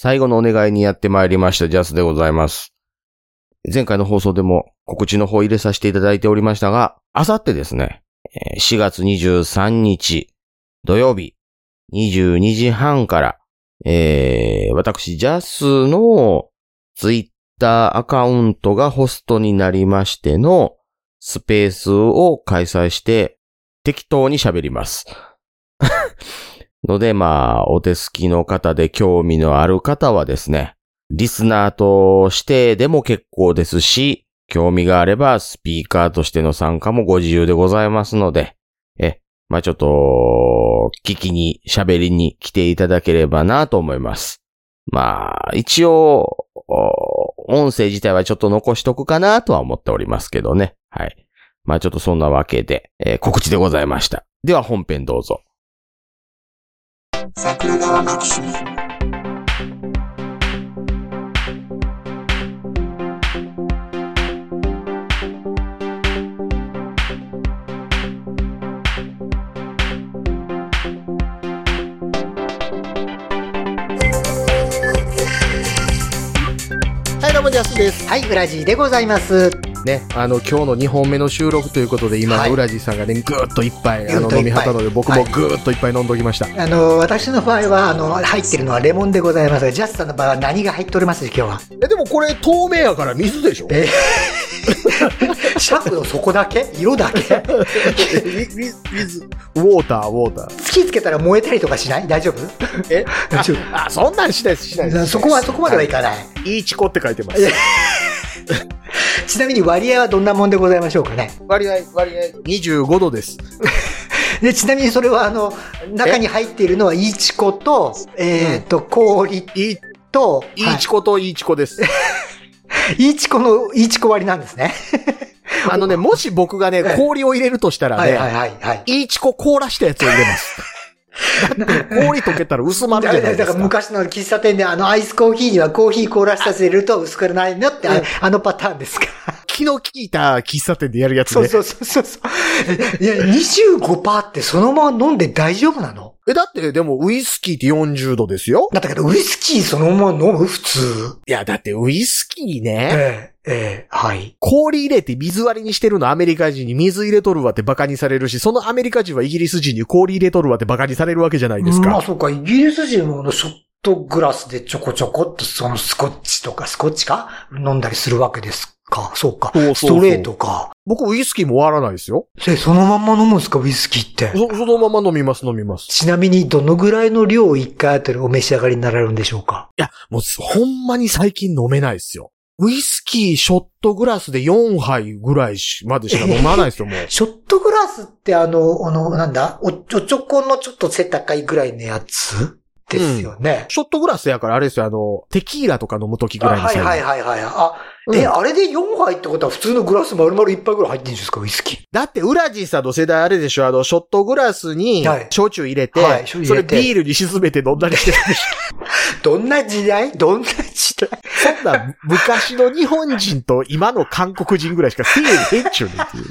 最後のお願いにやってまいりました、ジャスでございます。前回の放送でも告知の方入れさせていただいておりましたが、あさってですね、4月23日土曜日22時半から、えー、私、ジャスのツイッターアカウントがホストになりましてのスペースを開催して適当に喋ります。ので、まあ、お手すきの方で興味のある方はですね、リスナーとしてでも結構ですし、興味があればスピーカーとしての参加もご自由でございますので、え、まあちょっと、聞きに、喋りに来ていただければなと思います。まあ、一応、音声自体はちょっと残しとくかなとは思っておりますけどね。はい。まあちょっとそんなわけで、えー告知でございました。では本編どうぞ。桜川マキシムはい、どうも、ジャスです。はい、ウラジーでございます。ね、あの、今日の2本目の収録ということで、今、はいウラジさんがね、ぐーっと一杯、あの、飲みはったので、僕もはいぐーっと一杯飲んどきました。あの、私の場合は、あの、入ってるのはレモンでございますが、ジャスさんの場合は何が入っております今日は。え、でもこれ、透明やから水でしょえ シャツの底だけ？色だけ？水、水、ウォーター、ウォーター。突きつけたら燃えたりとかしない？大丈夫？え大丈あ、あそんなんしないです、しないです。そこは、そこまではいかない。いいチコって書いてます。ちなみに割合はどんなもんでございましょうかね？割合、割合、25度です。で、ちなみにそれは、あの、中に入っているのは、イチコと、えっ、と、氷いい、と、いいチコといいチコです。イチコの、イチコ割りなんですね。あのね、もし僕がね、ええ氷を入れるとしたらはいはいね、はいはい。いいチコ凍らしたやつを入れます。だって、氷溶けたら薄まるじゃないだからですか。昔の喫茶店であのアイスコーヒーにはコーヒー凍らしたやつ入れると薄くないのって、あのパターンですか。気の利いた喫茶店でやるやつね。そうそうそうそうそう。いや、25%ってそのまま飲んで大丈夫なの？え、だって、でも、ウイスキーって40度ですよ。だったけど、ウイスキーそのまま飲む？普通。いや、だって、ウイスキーね。ええ、ええ、はい。氷入れて水割りにしてるのアメリカ人に水入れとるわってバカにされるし、そのアメリカ人はイギリス人に氷入れとるわってバカにされるわけじゃないですか。まあそうか、イギリス人もショットグラスでちょこちょこっとそのスコッチとか、スコッチか飲んだりするわけですか。そうか。そうそうそうストレートか。僕、ウイスキーも割らないですよ。それそのまんま飲むんですか、ウイスキーって。そ、そのまま飲みます、飲みます。ちなみにどのぐらいの量を1回あたりお召し上がりになられるんでしょうか？いや、もう、ほんまに最近飲めないですよ。ウイスキーショットグラスで4杯ぐらいしまでしか飲まないですよ、もう。ショットグラスってあの、あの、なんだ？お、おちょこのちょっと背高いぐらいのやつ？ですよね。ショットグラスやからあれですよ、あの、テキーラとか飲むときぐらいのサイズ。あはいはいはいはい。あ、うん。え、あれで4杯ってことは普通のグラス丸々1杯ぐらい入ってるんですかウイスキー。だって、ウラジーさんの世代あれでしょあの、ショットグラスにはい、焼酎入れて、はい焼酎それビールに沈めて飲んだりしてるでしょ？どんな時代？どんな時代？そんな、昔の日本人と今の韓国人ぐらいしかせえへんちゅうねんっていう。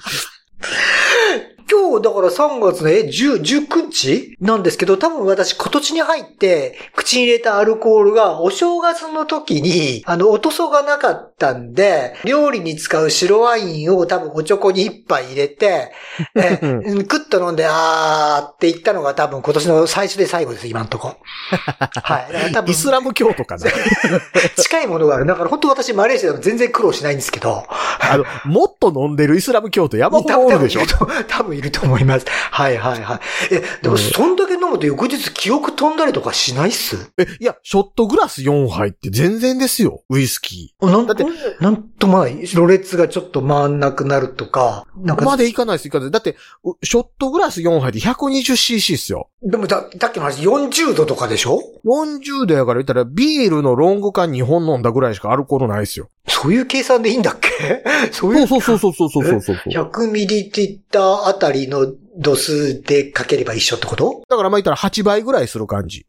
今日、だから3月の、え、10、19日？なんですけど、多分私今年に入って、口に入れたアルコールが、お正月の時に、あの、お塗装がなかったんで、料理に使う白ワインを多分おちょこに一杯入れて、え、うんクッと飲んで、あーって言ったのが多分今年の最初で最後です、今のとこ。はい。だから多分イスラム教徒かな？近いものがある。だから本当私マレーシアでも全然苦労しないんですけど。あの、もっと飲んでるイスラム教徒山ほどおるでしょ？多分いると思います。はいはいはい。え、でもそんだけ飲むと翌日記憶飛んだりとかしないっす？え、いや、ショットグラス4杯って全然ですよ。ウイスキなんだってなんともない。ろれつがちょっと回んなくなるとか。なんー。か、までいかないです、いかない。だって、うショットグラス4杯で 120cc っすよ。でもだ、さっきの話40度とかでしょ？40度やから言ったら、ビールのロング缶2本飲んだぐらいしかアルコールないですよ。そういう計算でいいんだっけ？そういう。そうそうそうそうそうそうそう100ミリリッターあたりの度数でかければ一緒ってこと？だからまあ言ったら8倍ぐらいする感じ。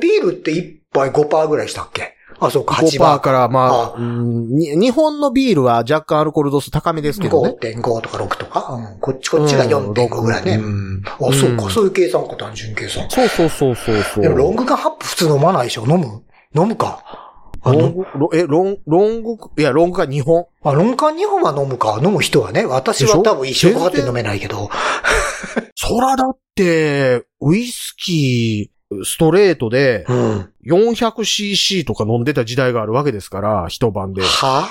ビールって1杯5%ぐらいしたっけ？あ、そうか、8倍。5%から、まあ、ああ日本のビールは若干アルコール度数高めですけどね。5.5とか6とか、うん、こっち、こっちが4.5ぐらいね。うん、あ、そうか、うん、そういう計算か、単純計算。そうそうそうそうそう。でもロング缶ハップ普通飲まないでしょ？飲む？飲むか？ロング、ロえ、ロン、ロング、いや、ロングが2本。あ、ロンカン2本は飲むか。飲む人はね。私は多分一生かかって飲めないけど。そらだって、ウイスキー、ストレートで、うん。400cc とか飲んでた時代があるわけですから、一晩で。は？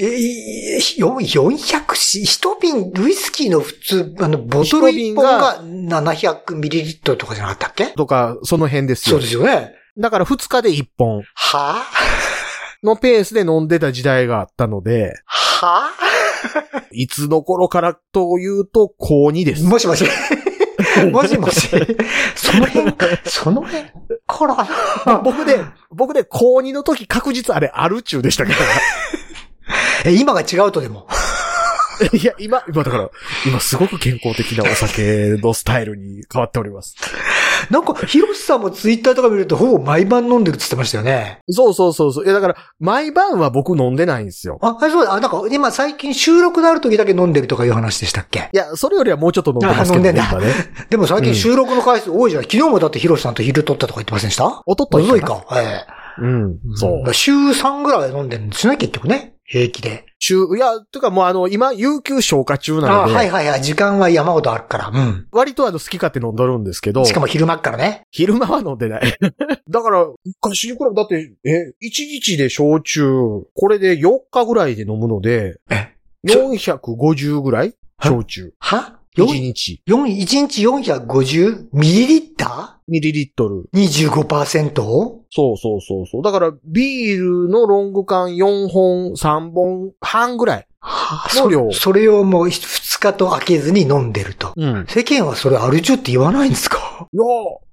え、よ400し、一瓶、ウイスキーの普通、あの、ボトル1本が700ミリリットルとかじゃなかったっけ？とか、その辺ですよ。そうですよね。だから2日で1本は？のペースで飲んでた時代があったので、は？いつの頃からというと、高2です。もしもし。もしもし。その辺、その辺からな。僕で、僕で高2の時確実あれアル中でしたけど。え、今が違うとでも。いや、今、今だから、今すごく健康的なお酒のスタイルに変わっております。なんか、ヒロシさんもツイッターとか見るとほぼ毎晩飲んでるって言ってましたよね。そうそうそうそう。いや、だから、毎晩は僕飲んでないんですよ。あ、あそうだ。あ、なんか、今最近収録のある時だけ飲んでるとかいう話でしたっけ？いや、それよりはもうちょっと飲んでますけどね、あ飲んでんね。でも最近収録の回数多いじゃん。昨日もだってヒロシさんと昼撮ったとか言ってませんでした？おととい遅いか。えうん。えそう。週3ぐらい飲んでるんですね、結局ね。平気で。中、いや、とかもうあの、今、有給消化中なあので、はいはいはい。時間は山ほどあるから。うん。割とあの、好き勝手飲んどるんですけど、しかも昼間っからね。昼間は飲んでない。だから、昔に比べだって、え、1日で焼酎、これで4日ぐらいで飲むので、え450ぐらい焼酎。は？1 ?4、日。4、1日450ミリリッタミリリットル。ー ?25%? そうそうそうそう。だから、ビールのロング缶4本、3本半ぐらい。の量そそれをもう2日と開けずに飲んでると。うん。世間はそれアル中って言わないんですか？いや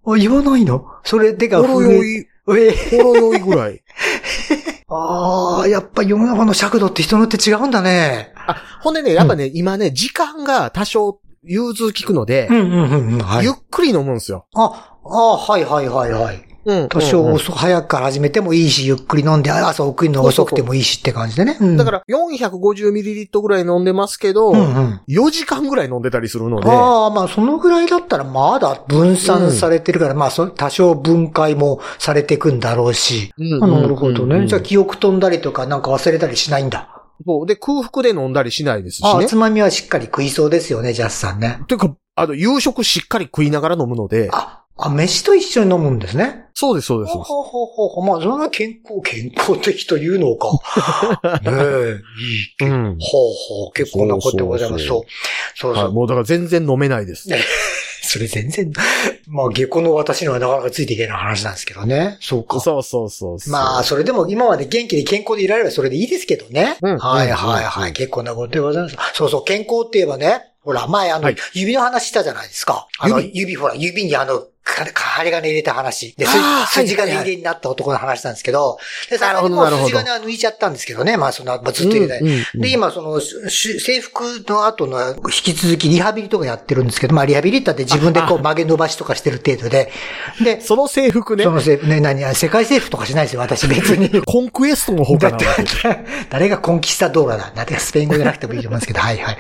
あ、言わないの？それでかー、ほろ酔い、ええほろ酔いぐらい。ああ、やっぱ世の中の尺度って人によって違うんだね。あ、ほんでね、やっぱね、今ね、時間が多少融通効くので、うんうんうんうん。はいゆっ。くり飲むんですよ。あ、ああ、はいはいはいはい。うん。多少うんうん遅早くから始めてもいいし、ゆっくり飲んで、朝送るの遅くてもいいしって感じでね。うんだから、450ml ぐらい飲んでますけど、うんうん。4時間ぐらい飲んでたりするので、ああ、まあそのぐらいだったらまだ分散されてるから、まあそ多少分解もされていくんだろうし。うんあなるほどね。うんじゃあ記憶飛んだりとかなんか忘れたりしないんだ。そう。で、空腹で飲んだりしないですしああ、ね。つまみはしっかり食いそうですよね、ジャスさんね。ていうか、あの、夕食しっかり食いながら飲むので、あ、あ、飯と一緒に飲むんですね。そうです、そうです。ほうほうほうほう。まあ、それが健康、健康的というのか。ねえ、いい。うん。ほうほう、結構なことでございます。そう。そうはい、そう。もうだから全然飲めないです。それ全然、まあ、下戸の私にはなかなかついていけない話なんですけどね。そうか。そうそうそうそう。まあ、それでも今まで元気で健康でいられればそれでいいですけどね。うんはいはいうんはい。結構なことでございます。そうそう、健康って言えばね、ほら、前あの、はい指の話したじゃないですか。あの、指指、ほら、指にあの、か針金入れた話。で、筋金入れになった男の話なんですけど、で、なるほどもう筋金は抜いちゃったんですけどね。まあ、その、まあ、ずっと入れない。で、今、その、制服の後の引き続きリハビリとかやってるんですけど、まあ、リハビリってって自分でこう曲げ伸ばしとかしてる程度で、で、その制服ねそ、の制服ね、何、世界征服とかしないですよ、私別に。コンクエストの方かな。誰がコンキスタドーラだなんてスペイン語じゃなくてもいいと思いますけど、はいはい。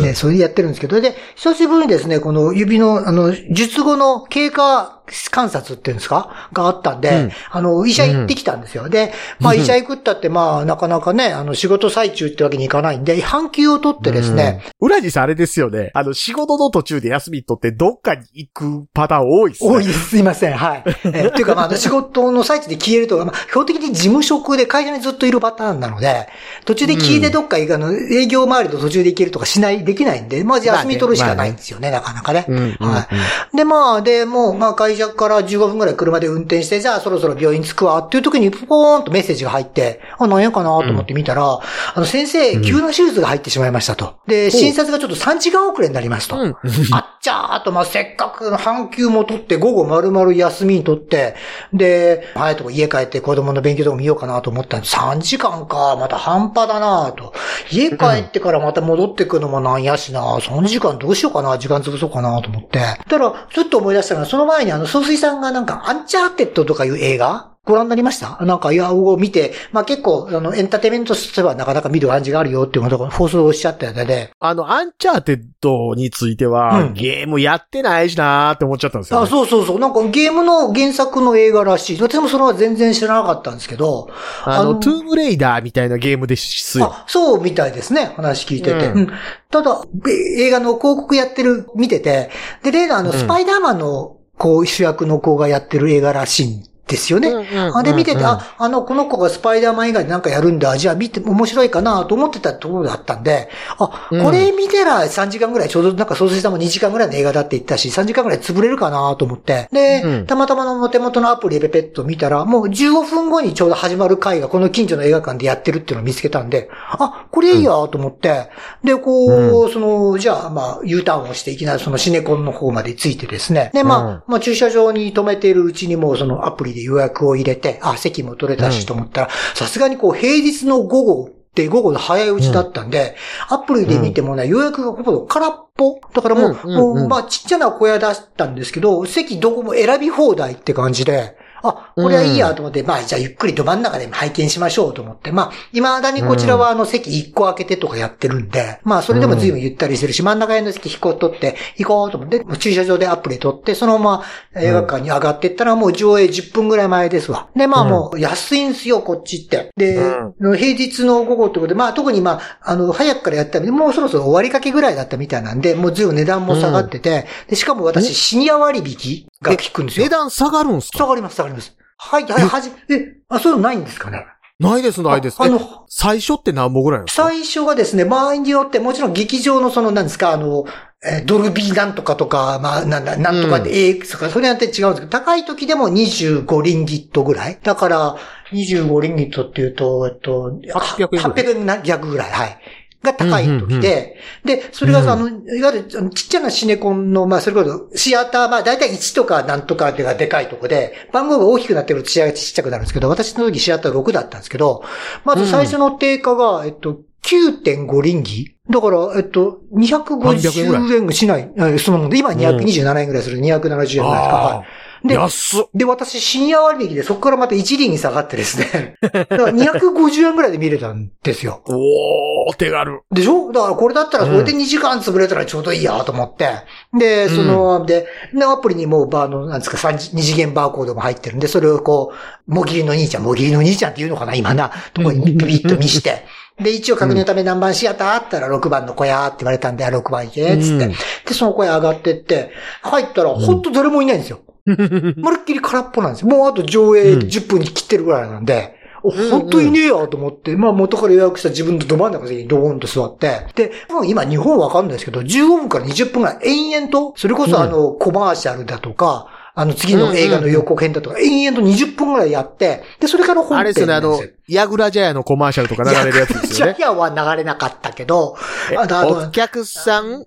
ね、ね、それでやってるんですけど、で、久しぶりにですね、この指の、あの、術後の過観察っていうんですか？があったんで、うんあの、医者行ってきたんですよ。で、まあ医者行くったって、まあなかなかね、あの、仕事最中ってわけにいかないんで、半休を取ってですね、うん。裏地さんあれですよね。あの、仕事の途中で休み取ってどっかに行くパターン多いっすね。多いです。すいません。はい。えー っていうか、まあ仕事の最中で消えるとか、まあ、基本的に事務職で会社にずっといるパターンなので、途中で消えてどっか行く、あの、営業周りと途中で行けるとかしない、できないんで、まあ、じゃあ休み取るしかないんですよね、なかなかね。うんうんうんはい。で、まあ、で、もう、まあ、会社から15分くらい車で運転して、じゃあそろそろ病院着くわ、っていう時に、ポーンとメッセージが入って、あ、なんやかなと思って見たら、あの、先生、急な手術が入ってしまいましたと。で、診察がちょっと3時間遅れになりますと。うん。あっちゃーと、まあ、せっかく半休も取って、午後丸々休みに取って、で、早いとこ家帰って子供の勉強とか見ようかなと思ったら、3時間か、また半端だなと。家帰ってからまた戻ってくるのもなんやしな、3時間どうしようかな、時間潰そうかなと思って。たら、ちょっと思い出したのは、その前にあの、総水さんがなんか、アンチャーテッドとかいう映画？ご覧になりました？なんか、いや、を見て、まあ結構、あの、エンターテイメントとしてはなかなか見る感じがあるよっていうことを放送をしちゃったよね。あの、アンチャーテッドについては、うんゲームやってないしなーって思っちゃったんですよ、ね。あ、そうそうそう。なんかゲームの原作の映画らしい。私もそれは全然知らなかったんですけど。あの、あのトゥームレイダーみたいなゲームですよ。あ、そうみたいですね。話聞いてて。うんうんただ、え映画の広告やってる、見てて、で、例のあの、うんスパイダーマンの、こう、主役の子がやってる映画らしいですよね。うんあで、見てて、うんあ、あの、この子がスパイダーマン以外でなんかやるんだ。じゃあ見て、面白いかなと思ってたところだったんで、あ、うんこれ見てら3時間ぐらい、ちょうどなんか総帥さんも2時間ぐらいの映画だって言ったし、3時間ぐらい潰れるかなと思って。で、うんたまたまのお手元のアプリでペペッと見たら、もう15分後にちょうど始まる回がこの近所の映画館でやってるっていうのを見つけたんで、あ、これいいやと思って、で、こう、その、じゃあ、まあ、U ターンをしていきなりそのシネコンの方までついてですね。で、まあ、うんまあ、駐車場に止めているうちにもうそのアプリで予約を入れて、あ、席も取れたしと思ったら、さすがにこう平日の午後って午後の早いうちだったんで、アプリで見てもね、予約がほぼ空っぽ。だからもう、もう、まあ、ちっちゃな小屋出したんですけど、席どこも選び放題って感じで、あ、これはいいやと思って、まあ、じゃあゆっくりど真ん中で拝見しましょうと思って、まあ、未だにこちらはあの席1個開けてとかやってるんで、まあ、それでも随分ゆったりしてるし、真ん中への席引こう取って行こうと思って、もう駐車場でアプリ取って、そのまま映画館に上がってったらもう上映10分ぐらい前ですわ。で、まあもう安いんすよ、こっちって。で、平日の午後ってことで、まあ特にまあ、あの、早くからやったんで、もうそろそろ終わりかけぐらいだったみたいなんで、もう随分値段も下がってて、で、しかも私、シニア割引が効くんですよ値。段下がるんすか？下がります、下がります。はい、はい、はじ、え、あ、そういうのないんですかね？ないです、ないです。ああのえ、最初って何本ぐらいなんですか？最初がですね、場合によって、もちろん劇場のその、なんですか、あの、えードルビーなんとかとか、まあ、なんだ、なんとかで AX とか、それによって違うんですけど、高い時でも25リンギットぐらい？だから、25リンギットっていうと、えっと、800円ぐらい800円ぐらい、はい。が高い時うんうんうん。で、で、それがさ、うん。あの、いわゆるちっちゃなシネコンの、まあ、それこそ、シアター、まあ、だいたい1とかなんとかっていうかでかいとこで、番号が大きくなってくるとシアがちっちゃくなるんですけど、私の時シアター6だったんですけど、まず最初の定価が、えっと、9.5リンギ。だから、えっと、300円ぐら250円しない。えそのもので、今227円ぐらいする、270円ぐらいですか。はい。あであ、安っ。で、私、深夜割引でそこからまた1輪に下がってですね。だから250円ぐらいで見れたんですよ。おー、手軽。でしょ？だからこれだったらそれで2時間潰れたらちょうどいいやと思って。で、その、で、でアプリにもうバーの、なんですか、二次元バーコードも入ってるんで、それをこう、もぎりの兄ちゃん、もぎりの兄ちゃんって言うのかな今な、とこにピピッと見して。で、一応確認のため何番シアターあったら6番の小屋って言われたんで、あ6番行け、つって。うんで、その小屋上がってって、入ったらほんと誰もいないんですよ。まるっきり空っぽなんですよ。もうあと上映うん。10分に切ってるぐらいなんで、うん本当いねえよと思って、まあ元から予約した自分のど真ん中にドーンと座って、で、今日本わかんないですけど、15分から20分ぐらい延々と、それこそあの、コマーシャルだとか、あの次の映画の予告編だとか、延々と20分ぐらいやって、で、それから本編あれですよね、あのヤグラジャヤのコマーシャルとか流れるやつですよね。ジ。ャイアンは流れなかったけど、あと、あおと、客さん、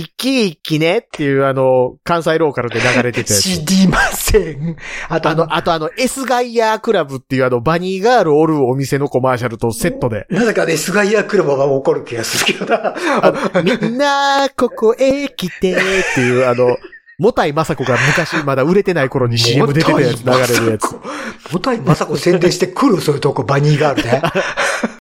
生き生きねっていうあの、関西ローカルで流れてたやつ。知りません。あとあの、あとあの、S ガイヤークラブっていうあの、バニーガールおるお店のコマーシャルとセットで。なぜかね、スガイアクロバが起こる気がするけどな。みんな、ここへ来てっていうあの、もたいまさこが昔まだ売れてない頃に CM 出てたやつ流れるやつ。もたいまさこ宣伝してくる、そういうとこ、バニーガールで。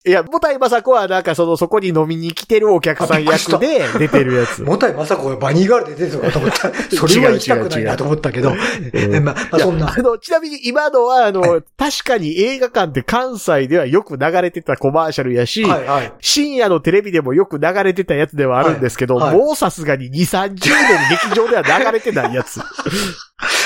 いや、もたいまさこはなんかその、そこに飲みに来てるお客さん役で出てるやつ。もたいまさこがバニーガールで出てるのかと思った。それは行きたくないなと思ったけど。えまあ、まあ、そんな。あの、ちなみに今のは、あの、は確かに映画館って関西ではよく流れてたコマーシャルやし、はいはい。深夜のテレビでもよく流れてたやつではあるんですけど、はいはいもうさすがに2、30年劇場では流れてないやつ。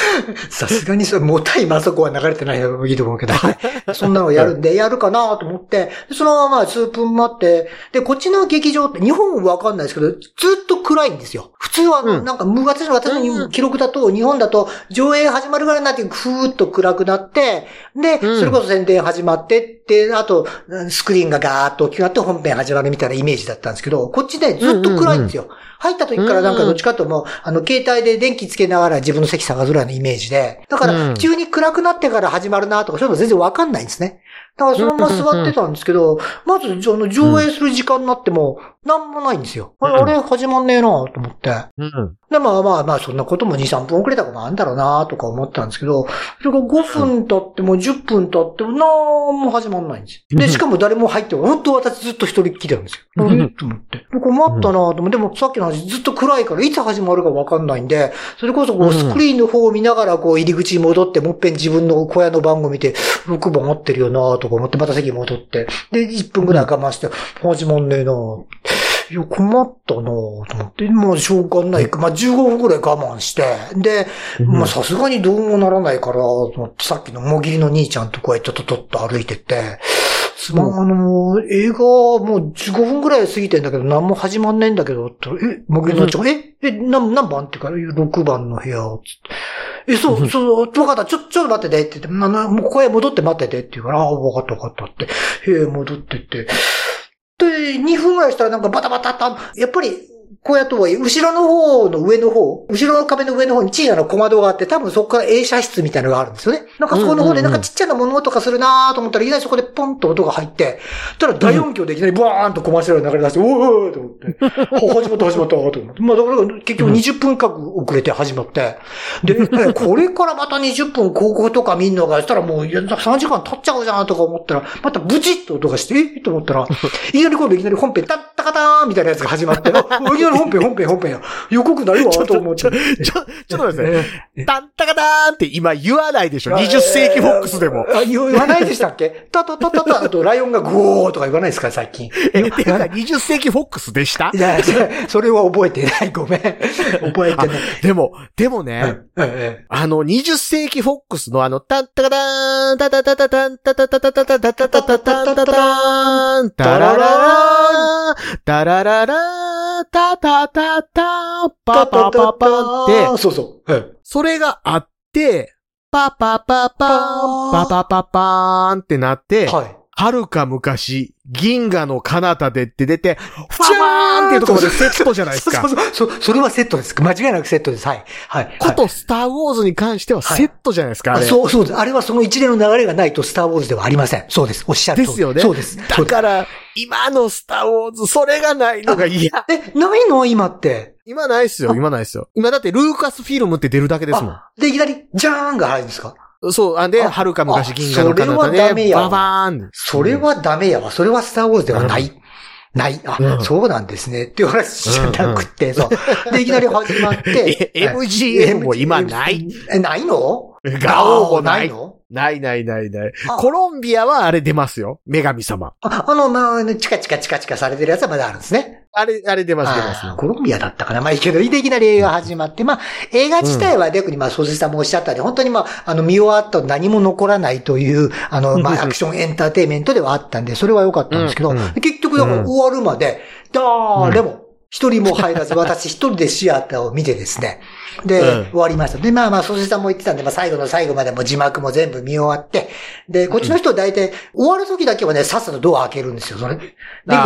さすがにそれ、もたいまさこは流れてないのがいいと思うけど、はい。そんなのやるんで、やるかなと思って、でそのまま数分待って、で、こっちの劇場って日本わかんないですけど、ずっと暗いんですよ。普通は、うん。なんか、私の、私の記録だと、日本だと、上映始まるぐらいになって、ふーっと暗くなって、で、うん。それこそ宣伝始まってって、あと、スクリーンがガーッと大きくなって本編始まるみたいなイメージだったんですけど、こっちね、ずっと暗いんですよ。入った時からなんかどっちかという。ともう、あの、携帯で電気つけながら自分の席探すぐらいのイメージで、だかうら、ん。急に暗くなってから始まるなとか、そういうの全然わかんないんですね。だからそのまま座ってたんですけど、まず、その上映する時間になっても、なんもないんですよ。あれ、うんあれ始まんねえなと思って。うん。で、まあまあまあ、そんなことも2、3分遅れたことあるんだろうなとか思ったんですけど、それが5分経っても10分経ってもなんも始まんないんですよ。で、しかも誰も入っても、本当私ずっと一人っきりなんですよ。うんあれと思って。困ったなと思って、でもさっきの話ずっと暗いからいつ始まるかわかんないんで、それこそこううんスクリーンの方を見ながらこう入り口に戻って、もっぺん自分の小屋の番号見て、6番合ってるよなとか思って、また席に戻って、で、1分ぐらい我慢して、始まんねえな。いや、困ったなぁと思って、もうしょうがない。か。まあ、15分ぐらい我慢して、で、まあ、さすがにどうもならないから、と思ってさっきのもぎりの兄ちゃんとこうやってととっと歩いてって、すまん、あの、映画もう15分ぐらい過ぎてんだけど、何も始まんないんだけど、え、もぎりの兄ちゃんが、え、え、何、何番って言うから、いや6番の部屋を、つって。え、そう、そう、わかった、ちょ、ちょっと待ってて、って言って、まあなもうここへ戻って待ってて、って言うから、ああ、わかったわかったって。へえ、戻ってって。で、2分ぐらいしたらなんかバタバタッと、やっぱり、こうやとはいえ、後ろの方の上の方、後ろの壁の上の方に小さな小窓があって、多分そこから映写室みたいなのがあるんですよね。なんかそこの方でなんかちっちゃな物音がするなーと思ったら、いきなりそこでポンと音が入って、たら大音響でいきなりバーンとコマーシャルが流れ出して、おーおーと思って、あ始まった始まったと思って。まあだから結局20分間遅れて始まって、で、えこれからまた20分広告とか見んのがしたらもういや3時間経っちゃうじゃんとか思ったら、またブチッと音がして、えと思ったら、いきなり今度いきなり本編、タッタカターンみたいなやつが始まって、あいきなり本編、本編、本編や。予告ないわ、と思っちょ、て。ちょ、ちょっと待ってタンタカターンって今言わないでしょ ?20 世紀フォックスでも。あ、言わないでしたっけ？タタタタタとライオンがゴーとか言わないですか、最近。え、てか20世紀フォックスでした？いや、それは覚えてない。ごめん。覚えてない。でも、でもね、ええあの、20世紀フォックスのあの、タンタカターン、タタタタタン、タタタタタタタタタタタンタターン、タラララー、タラララー、タタタター、パパパパって、そうそう。それがあって、パパパパーン、パパパパーンってなって、はい。はるか昔、銀河の彼方でって出て、ファーンっていうところまでセットじゃないですかそう。そうそう。そそれはセットです。間違いなくセットです。はい。はい。こと、スターウォーズに関してはセットじゃないですか、あれ。あそう、そうです。あれはその一連の流れがないとスターウォーズではありません。そうです。おっしゃる通りですよね。そうです。だから、今のスターウォーズ、それがないのが嫌。え、ないの？今って。今ないっすよ、今ないっすよ。今だってルーカスフィルムって出るだけですもん。あ、で、いきなり、じゃーんが入るんですか？そう、あんで、あはるか昔あ銀河の彼方それはダメで、やババーン。それはダメやわ。それはスターウォーズではない。ない。あ、うんそうなんですね。っていう話じゃなくて、そう。で、いきなり始まって。え MGM も今ない？え、ないの？ガオもない？のないないないない。あコロンビアはあれ出ますよ。女神様。あ、あの、まあ、チカチカチカチカされてるやつはまだあるんですね。あれ、あれ出ます出ます。コロンビアだったかな。まあいいけど、いきなり映画始まって、まあ、映画自体は逆にまあ、ソジさんもおっしゃったように、本当にまあ、あの、見終わったと何も残らないという、あの、まあ、アクションエンターテインメントではあったんで、それは良かったんですけど、結局だから終わるまで、誰も、一人も入らず、私一人でシアターを見てですね。で、うん終わりました。で、まあまあ、ソジさんも言ってたんで、まあ最後の最後までも字幕も全部見終わって、で、こっちの人は大体、終わる時だけはね、さっさとドア開けるんですよ、それ。出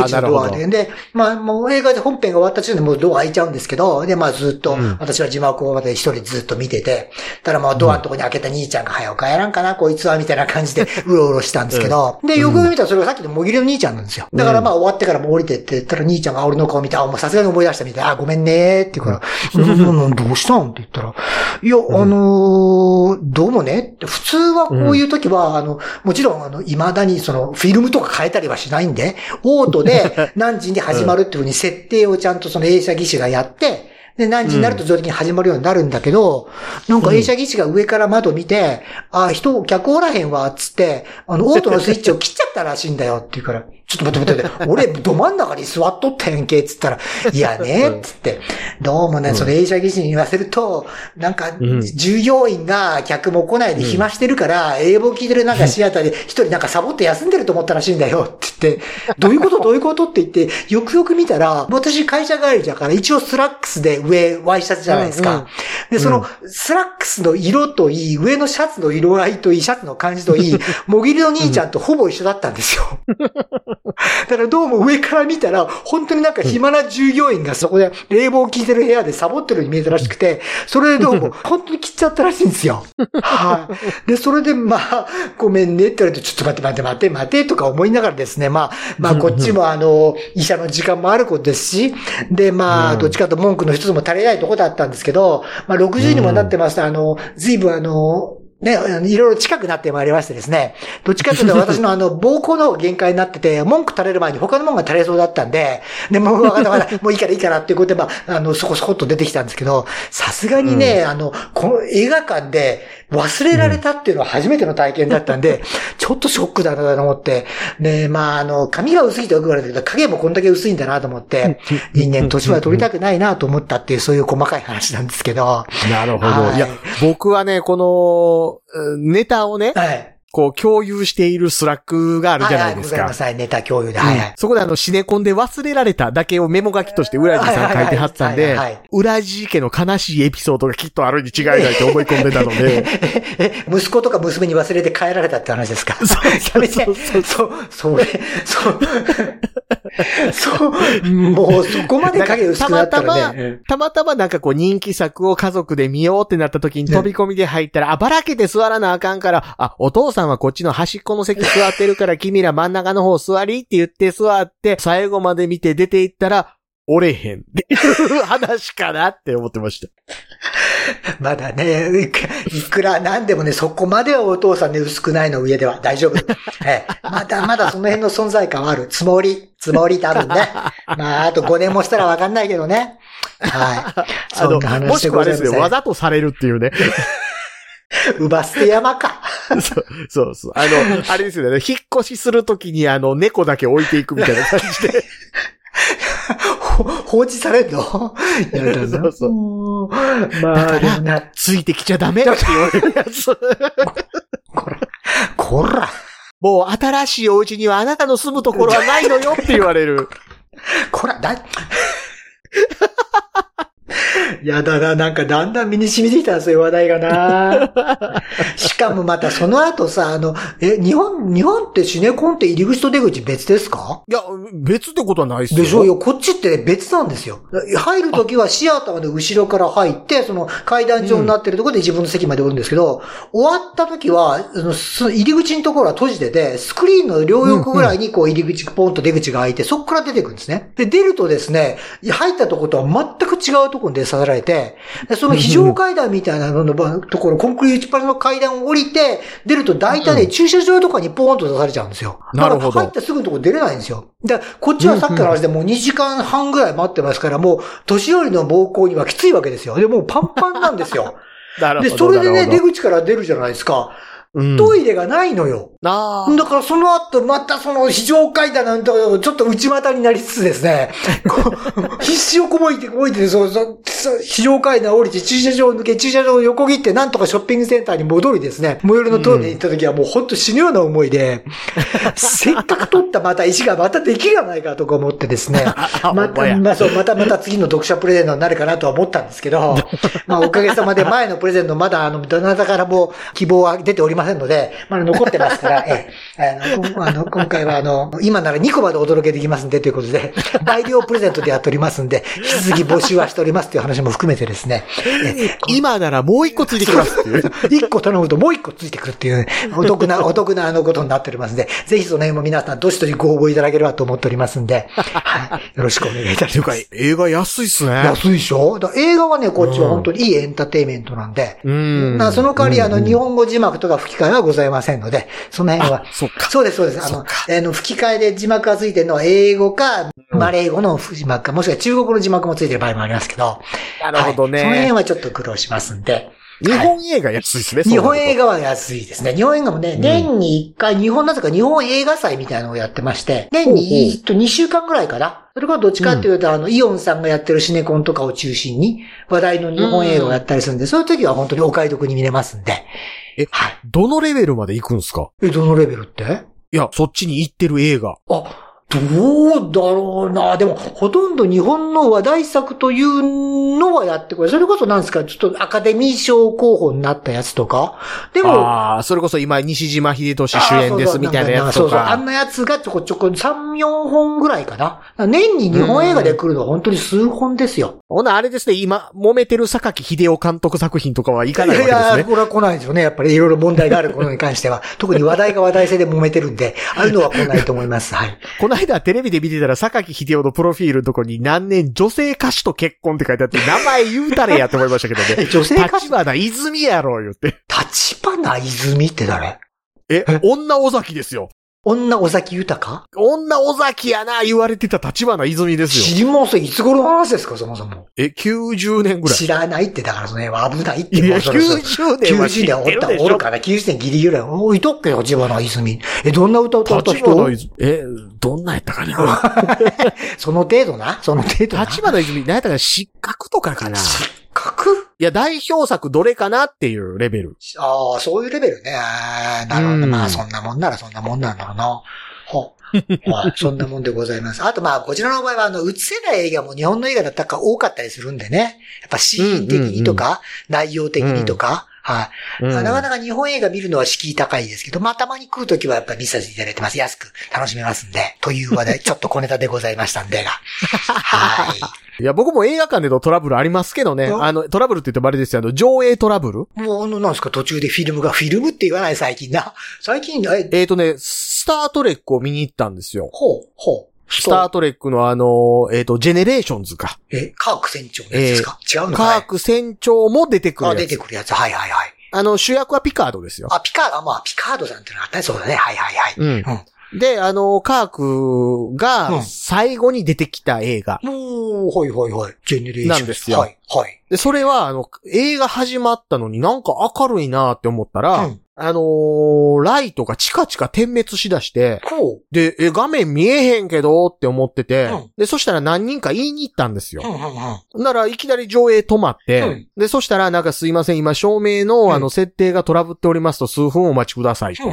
口のドアで。で、まあ、もう映画で本編が終わった時点でもうドア開いちゃうんですけど、で、まあずっと、うん私は字幕をまで一人ずっと見てて、たらまあドアのとこに開けた兄ちゃんが、早く帰らんかな、こいつは、みたいな感じで、うろうろしたんですけど、で、よくよく見たらそれがさっきのもぎりの兄ちゃんなんですよ。だからまあ終わってからもう降りてって言ったら兄ちゃんが俺の顔見て、あ、もうさすがに思い出したみたいな、あ、ごめんねーって言うから、うん。うんどうしたん？って言ったら、いや、あのーどうもね、普通はこういう時は、あの、もちろん、あの、未だにその、フィルムとか変えたりはしないんで、オートで 何時に始まるっていうふうに設定をちゃんとその映写技師がやって、で、何時になると自動的に始まるようになるんだけど、なんか映写技師が上から窓見て、あ、人、客おらへんわ、つって、あの、オートのスイッチを切っちゃったらしいんだよって言うから、ちょっと待って待って待って、俺、ど真ん中に座っとったやんけ、つったら、いやね、つって、どうもね、その映写技師に言わせると、なんかうん、従業員が客も来ないで暇してるから、冷房効いてるなんかシアターで一人なんかサボって休んでると思ったらしいんだよって言って、どういうこと？どういうこと？って言って、よくよく見たら、私会社帰りだから一応スラックスで上ワイシャツじゃないですか。で、そのスラックスの色といい、上のシャツの色合いといい、シャツの感じといい、もぎりの兄ちゃんとほぼ一緒だったんですよ。だからどうも上から見たら、本当になんか暇な従業員がそこで冷房を効いてる部屋でサボってるように見えたらしくて、それでどうも 本当に切っちゃったらしいんですよ。はい。で、それでまあ、ごめんねって言われて、ちょっと待って待って待って待ってとか思いながらですね、まあ、まあ こっちもあの、医者の時間もあることですし、で、まあ、どっちかと文句の一つも足りないとこだったんですけど、まあ60にもなってますと、あの、随分あの、ね、いろいろ近くなってまいりましてですね。どっちかというと私のあの、膀胱の限界になってて、文句垂れる前に他のものが垂れそうだったんで、で、もうわかったわかった、もういいからいいからっていうことで、まあ、あの、そこそこっと出てきたんですけど、さすがにね、あの、この映画館で忘れられたっていうのは初めての体験だったんで、ちょっとショックだなと思って、で、まあ、あの、髪が薄いとよく言われてるけど、影もこんだけ薄いんだなと思って、人間年は取りたくないなと思ったっていう、そういう細かい話なんですけど、はなるほど。はい。いや、僕はね、この、うんネタをね、い。こう共有している Slack があるじゃないですかはいはいネタ共有で。はいはい。そこであの、シネコンで忘れられただけをメモ書きとして浦地さん書いてはったんではいはいはいはい、浦地家の悲しいエピソードがきっとあるに違いないと思い込んでたので、え、息子とか娘に忘れて帰られたって話ですか？やめて、そう、それ、そう、そう、もうそこまで影薄くなったらね。たまたまなんかこう人気作を家族で見ようってなった時に飛び込みで入ったら、あ、ばらけて座らなあかんから、あ、お父さんはこっちの端っこの席座ってるから君ら真ん中の方座りって言って座って、最後まで見て出て行ったら、折れへんっていう話かなって思ってました。まだね、いくらなんでもね、そこまではお父さんね、薄くないの上では大丈夫。ええ、まだまだその辺の存在感はある。つもり、つもり多分ね。まあ、あと5年もしたらわかんないけどね。はい。あそんなの、も話でしくはですね。わざとされるっていうね。うば捨て山か。そうそうそう。あの、あれですよね。引っ越しするときにあの、猫だけ置いていくみたいな感じで。ほ 放置されんの？やだな。そうそう。まあ、でもな、ついてきちゃダメ。って言われるやつ。こら、こら、もう新しいお家にはあなたの住むところはないのよ。って言われる。こら、だ、やだな、なんかだんだん身に染みてきたなそういう話題がな。しかもまたその後さ、あの、え、日本、日本ってシネコンって入り口と出口別ですか？いや、別ってことはないっすよ。でしょ？うよ。こっちって別なんですよ。入るときはシアターの後ろから入って、その階段状になってるところで自分の席までおるんですけど、終わったときは、そのす入り口のところは閉じてて、スクリーンの両横ぐらいにこう入り口、ポンと出口が開いて、そこから出てくるんですね。で、出るとですね、入ったところとは全く違うところに出させられて、でその非常階段みたいなののところ、コンクリートパラの階段を降りて、出ると大体ね、駐車場とかにポーンと出されちゃうんですよ。なるほどだから入ってすぐのとこ出れないんですよ。で、こっちはさっきの話でもう2時間半ぐらい待ってますから、もう、年寄りの暴行にはきついわけですよ。で、もうパンパンなんですよ。で。それでね、出口から出るじゃないですか。うん。トイレがないのよ。あ。ーだからその後、またその非常階段なんて、ちょっと内股になりつつですね、こう必死をこぼいてこぼいて、そうそう非常階段降りて駐車場を抜け、駐車場を横切って、なんとかショッピングセンターに戻りですね、最寄りのトイレに行った時はもう本当死ぬような思いで、せっかく取ったまた石がまたできるやないかとか思ってですね、あまた、まあそう、またまた次の読者プレゼントになるかなとは思ったんですけど、まあおかげさまで前のプレゼントまだあの、どなたからも希望は出ておりませんので、まだ残ってますから、ええ、あの、あの今回はあの、今なら2個までお届けできますんでということで、大量プレゼントでやっておりますんで、引き続き募集はしておりますという話も含めてですね、え今ならもう一個ついてきますっていう。1個頼むともう1個ついてくるっていう、ね、お得な、お得なあのことになっておりますんで、ぜひその辺も皆さんどしどしご応募いただければと思っておりますんで、はい。よろしくお願いいたします。映画安いっすね。安いでしょ映画はね、こっちは本当にいいエンターテイメントなんで、うん。その代わり、あの、日本語字幕とか吹き替えはございませんので、その辺は。そっか。そうです、そうです。あの、あの吹き替えで字幕がついてるのは英語か、マレー語の字幕か、もしくは中国の字幕もついてる場合もありますけど。なるほどねはいその辺はちょっと苦労しますんで。日本映画安いっすね、日本映画。画は安いですね。日本映画もね、うん年に1回、日本なぜか日本映画祭みたいなのをやってまして、年に1と2週間ぐらいかな。それからどっちかっていうと、あの、イオンさんがやってるシネコンとかを中心に、話題の日本映画をやったりするんで、そういう時は本当にお買い得に見れますんで。えはい。どのレベルまで行くんすか？え、どのレベルって？いや、そっちに行ってる映画。あ、どうだろうな。でも、ほとんど日本の話題作というのはやってこれ。それこそなんですか、ちょっとアカデミー賞候補になったやつとか？でも、ああ、それこそ今、西島秀俊主演ですみたいなやつとそうそう。あんか。なやつがちょこちょこ3、4本ぐらいかな。年に日本映画で来るのは本当に数本ですよ。ほな、あれですね、今、揉めてる榊秀夫監督作品とかはいかないわけいやいや、ですね。これは来ないですよね。やっぱりいろいろ問題があることに関しては。特に話題が話題性で揉めてるんで、ああいうのは来ないと思います。はい。この間テレビで見てたら、榊秀夫のプロフィールのとこに何年女性歌手と結婚って書いてあって、名前言うたれやって思いましたけど え、ね。女性歌手立花泉やろ、言って。立花泉って誰？え、女尾崎ですよ。女尾崎豊？女尾崎やな、言われてた立花泉ですよ。知りません。いつ頃の話ですか、そもそも？え、90年ぐらい。知らないって、だからその辺は危ないって。いや、そろそろ90年は知90って年おったるでしょ。おるかな ?90 年ギリギリぐらい。おいとっけよ、立花泉。え、どんな歌歌った立人花泉。え、どんなやったかな その程度な？その程度な？立花泉、何やったかな失格とかかな格？いや、代表作どれかなっていうレベル。ああ、そういうレベルね。なるほど。うんまあ、そんなもんならそんなもんなんだろうな。ほうはい そんなもんでございます。あとまあ、こちらの場合は、あの、映せない映画も日本の映画だったか多かったりするんでね。やっぱシーン的にとか、内容的にとか、はい、うんなかなか日本映画見るのは敷居高いですけど、まあ、たまに食うときはやっぱり見させていただいてます。安く楽しめますんで。という話題、ちょっと小ネタでございましたんでが。はい。いや、僕も映画館でのトラブルありますけどね。うんあの、トラブルって言ってもあれですよ。あの、上映トラブル？もう、あのなんですか、途中でフィルムが、フィルムって言わない最近な。最近、え、えっ、とね、スタートレックを見に行ったんですよ。ほう、ほう。スタートレックのあの、えっ、と、ジェネレーションズか。え、カーク船長のやつですか、違うのカーク船長も出てくるあ、やつ。出てくるやつ。はいはいはい。あの、主役はピカードですよ。あ、ピカード、あまあ、ピカードさんってのがあったね。そうだね。はいはいはい。うん。で、あの、カークうんが最後に出てきた映画。もう、はいはいはい。ジェネレーション。なんですよはい、はい。で、それは、あの、映画始まったのになんか明るいなって思ったら、うんあのーライトがチカチカ点滅しだして、こで、え、画面見えへんけどって思ってて、うんで、そしたら何人か言いに行ったんですよう。。うんうんうん。なら、いきなり上映止まって、うんで、そしたら、なんかすいません、今、照明の、あの、設定がトラブっておりますと、数分お待ちくださいと。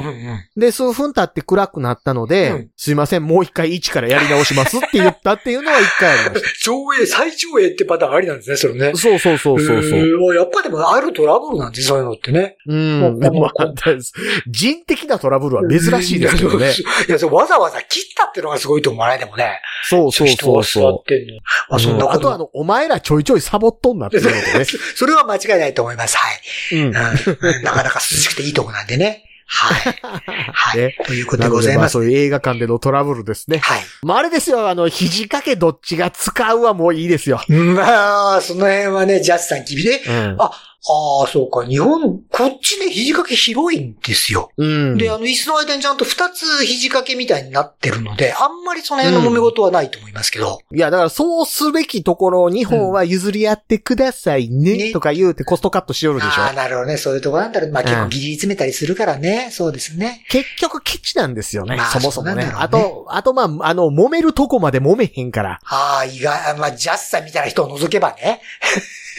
で、数分経って暗くなったので、うんすいません、もう一回一からやり直しますって言ったっていうのは一回ありまし 上映、再上映ってパターンありなんですね、それねた。。そうそうそうそうそう。やっぱでもあるトラブルなんですそういうのってね。うん。でも、まあ人的なトラブルは珍しいですけどね。いや、そうわざわざ切ったってのがすごいと思わないでもね。そうそうそうそ。う。あ、そんなこと。うんあとあの、お前らちょいちょいサボっとんなっていうのとね。それは間違いないと思います。はい。うんうん。なかなか涼しくていいとこなんでね。はい。はい。ねということでございます。そういう映画館でのトラブルですね。はい。まああれですよ、あの、肘掛けどっちが使うはもういいですよ。まあ、その辺はね、ジャスさん厳しい。うん。あ、ああ、そうか。日本、こっちね、肘掛け広いんですよ。うん。で、あの、椅子の間にちゃんと二つ肘掛けみたいになってるので、あんまりその辺の揉め事はないと思いますけど。いや、だからそうすべきところを日本は譲り合ってくださいね、ねとか言うてコストカットしよるでしょ。ああ、なるほどね。そういうとこなんだろう。まあ結うん構ギリ詰めたりするからね。そうですね。結局ケチなんですよね、まあそもそもね。ねあと、あとまあ、あの、揉めるとこまで揉めへんから。ああ、意外、まあ、ジャスさんみたいな人を除けばね。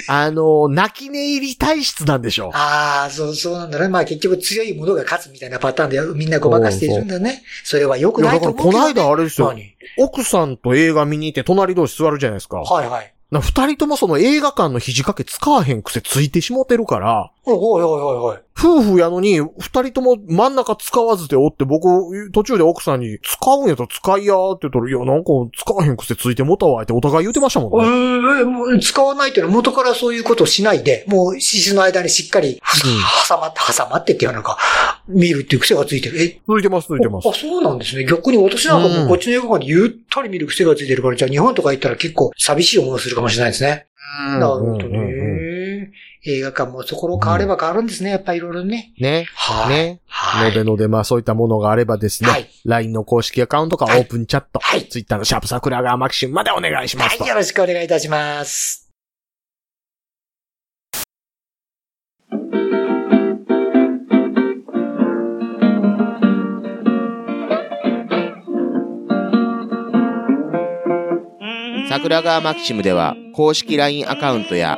あの、泣き寝入り体質なんでしょ。ああ、そう、そうなんだね。まあ結局強いものが勝つみたいなパターンでみんなごまかしているんだよね。それは良くないだからこと思うけど、ね。の間あれですよ。何？奥さんと映画見に行って隣同士座るじゃないですか。はいはい。な二人ともその映画館の肘掛け使わへん癖ついてしもてるから、おいおいおいおい。夫婦やのに、二人とも真ん中使わずでおって、僕、途中で奥さんに、使うんやったら使いやーって言ったら、いや、なんか使わへん癖ついてもたわってお互い言ってましたもんね。えー、もう使わないっていうのは元からそういうことをしないで、もう獅子の間にしっかり挟まって、挟まってっていうのか、見るっていう癖がついてる。え、ついてます、ついてますあ、。そうなんですね。逆に私なんかもうこっちの映画館でゆったり見る癖がついてるから、じゃあ日本とか行ったら結構寂しい思いをするかもしれないですね。なるほどうんうんうんね。映画館もところ変われば変わるんですね。やっぱりいろいろね。ね。はい。ね。はい。のでので、まあそういったものがあればですね、はい LINE の公式アカウントかオはいープンチャット、はい Twitter のシャープ桜川マキシムまでお願いしますと。はい、よろしくお願いいたします。桜川マキシムでは公式 LINE アカウントや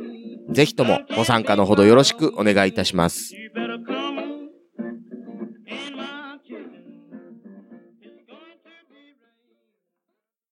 ぜひともご参加のほどよろしくお願いいたします。